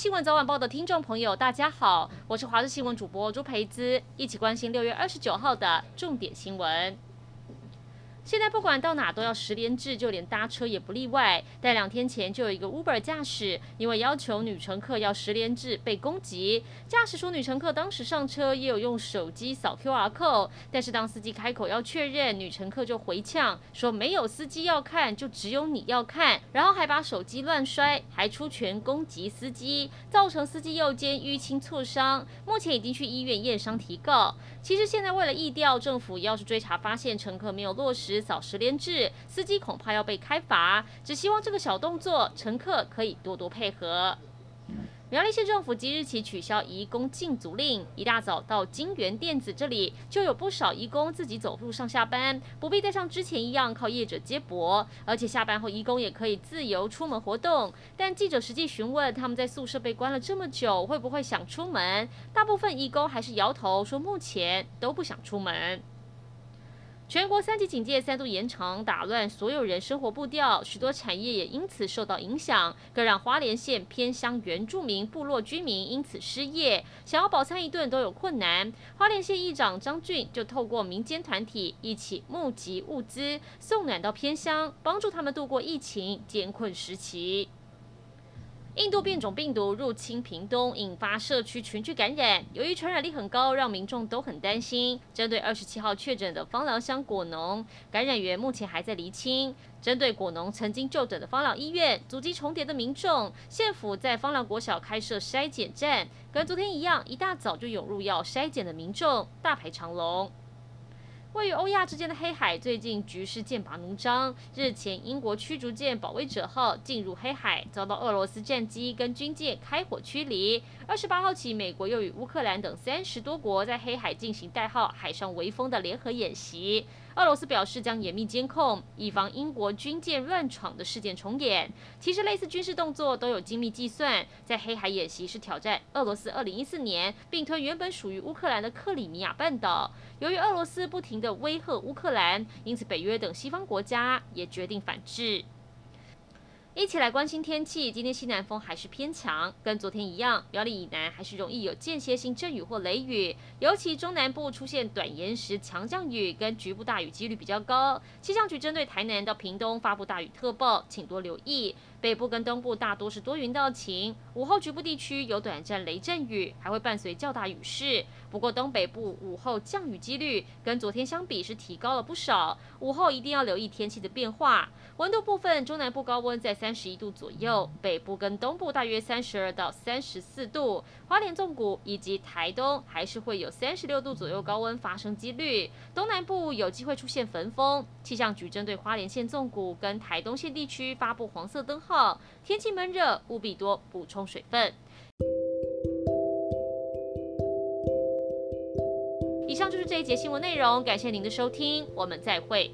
新闻早晚报的听众朋友，大家好，我是华视新闻主播朱培姿，一起关心六月二十九号的重点新闻。现在不管到哪都要十连制，就连搭车也不例外。但两天前就有一个 Uber 驾驶，因为要求女乘客要十连制被攻击。驾驶说女乘客当时上车也有用手机扫 QR code，但是当司机开口要确认，女乘客就回呛说没有司机要看，就只有你要看，然后还把手机乱摔，还出拳攻击司机，造成司机右肩淤青挫伤，目前已经去医院验伤提告。其实现在为了易调，政府要是追查发现乘客没有落实扫实联制，司机恐怕要被开罚。只希望这个小动作，乘客可以多多配合。苗栗县政府即日起取消移工禁足令，一大早到金源电子这里就有不少移工自己走路上下班，不必再像之前一样靠业者接驳，而且下班后移工也可以自由出门活动。但记者实际询问他们在宿舍被关了这么久，会不会想出门？大部分移工还是摇头说目前都不想出门。全国三级警戒三度延长，打乱所有人生活步调，许多产业也因此受到影响，更让花莲县偏乡原住民部落居民因此失业，想要饱餐一顿都有困难。花莲县议长张俊就透过民间团体一起募集物资，送暖到偏乡，帮助他们度过疫情艰困时期。印度变种病毒入侵屏东，引发社区群聚感染。由于传染力很高，让民众都很担心。针对二十七号确诊的芳寮乡果农感染源，目前还在厘清。针对果农曾经就诊的芳寮医院，足迹重叠的民众，县府在芳寮国小开设筛检站，跟昨天一样，一大早就涌入要筛检的民众，大排长龙。位于欧亚之间的黑海最近局势剑拔弩张。日前，英国驱逐舰“保卫者号”进入黑海，遭到俄罗斯战机跟军舰开火驱离。二十八号起，美国又与乌克兰等三十多国在黑海进行代号“海上微风”的联合演习。俄罗斯表示将严密监控，以防英国军舰乱闯的事件重演。其实，类似军事动作都有精密计算。在黑海演习是挑战俄罗斯二零一四年并吞原本属于乌克兰的克里米亚半岛。由于俄罗斯不停的威吓乌克兰，因此北约等西方国家也决定反制。一起来关心天气。今天西南风还是偏强，跟昨天一样，苗栗以南还是容易有间歇性阵雨或雷雨，尤其中南部出现短延时强降雨跟局部大雨几率比较高。气象局针对台南到屏东发布大雨特报，请多留意。北部跟东部大多是多云到晴，午后局部地区有短暂雷阵雨，还会伴随较大雨势。不过东北部午后降雨几率跟昨天相比是提高了不少，午后一定要留意天气的变化。温度部分，中南部高温在三十一度左右，北部跟东部大约三十二到三十四度，花莲纵谷以及台东还是会有三十六度左右高温发生几率。东南部有机会出现焚风，气象局针对花莲县纵谷跟台东县地区发布黄色灯号。天气闷热，务必多补充水分。以上就是这一节新闻内容，感谢您的收听，我们再会。